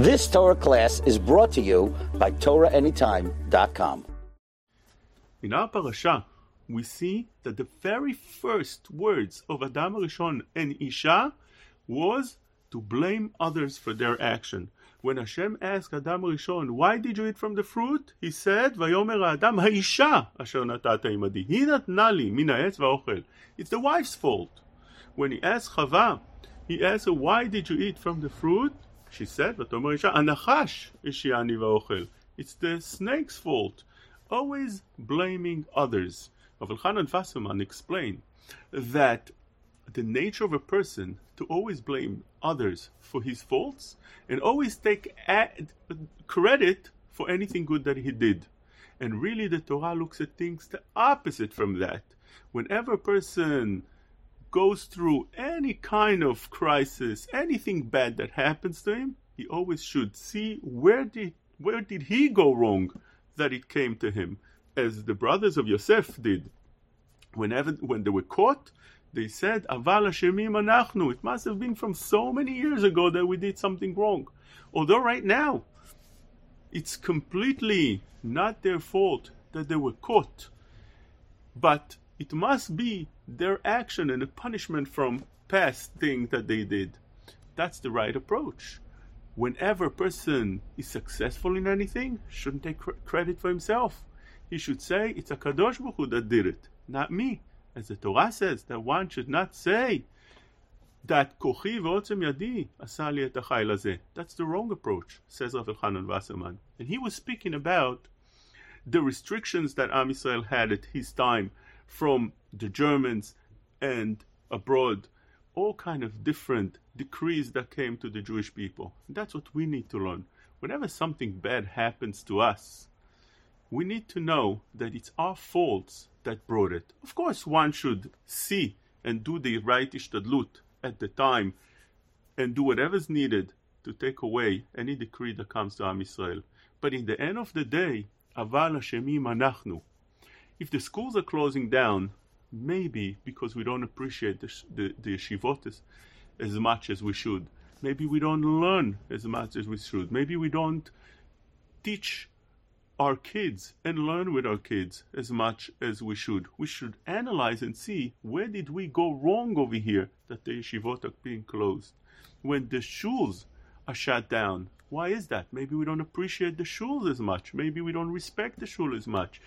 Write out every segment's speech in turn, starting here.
This Torah class is brought to you by TorahAnytime.com. In our parasha, we see that the very first words of Adam Rishon and Isha was to blame others for their action. When Hashem asked Adam Rishon, why did you eat from the fruit? He said, Vayomer Adam haisha asher natata imadi. He natna li min ha'etz va'ochel. It's the wife's fault. When he asked Chava, he asked why did you eat from the fruit? She said. It's the snake's fault. Always blaming others. Rav Elchanan Wasserman explained that the nature of a person to always blame others for his faults and always take credit for anything good that he did. And really, the Torah looks at things the opposite from that. Whenever a person goes through any kind of crisis, anything bad that happens to him, he always should see where did where did he go wrong that it came to him, as the brothers of Yosef did. Whenever when they were caught, they said, Aval Hashemim anachnu. It must have been from so many years ago that we did something wrong. Although right now, it's completely not their fault that they were caught. But it must be their action and a punishment from past thing that they did. That's the right approach. Whenever a person is successful in anything, shouldn't take cr- credit for himself. He should say, it's a Kadosh Hu that did it, not me as the Torah says, that one should not say that kochi ve'otzem yadi asali et. That's the wrong approach, says Rav Elchanan Wasserman. And he was speaking about the restrictions that Am Yisrael had at his time from the Germans and abroad, all kind of different decrees that came to the Jewish people. That's what we need to learn. Whenever something bad happens to us, we need to know that it's our faults that brought it. Of course, one should see and do the right ishtadlut at the time and do whatever's needed to take away any decree that comes to Am Yisrael. But in the end of the day, aval Hashemim anachnu. If the schools are closing down, maybe because we don't appreciate the, the, the as much as we should. Maybe we don't learn as much as we should. Maybe we don't teach our kids and learn with our kids as much as we should. We should analyze and see where did we go wrong over here that the yeshivot are being closed. When the shuls are shut down, why is that? Maybe we don't appreciate the shuls as much. Maybe we don't respect the shul as much.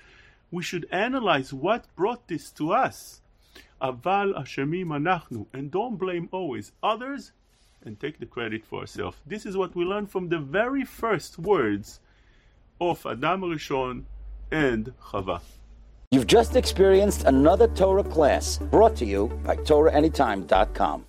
We should analyze what brought this to us. Aval Hashemim anachnu, and don't blame always others, and take the credit for ourselves. This is what we learn from the very first words of Adam Rishon and Chava. You've just experienced another Torah class brought to you by TorahAnytime.com.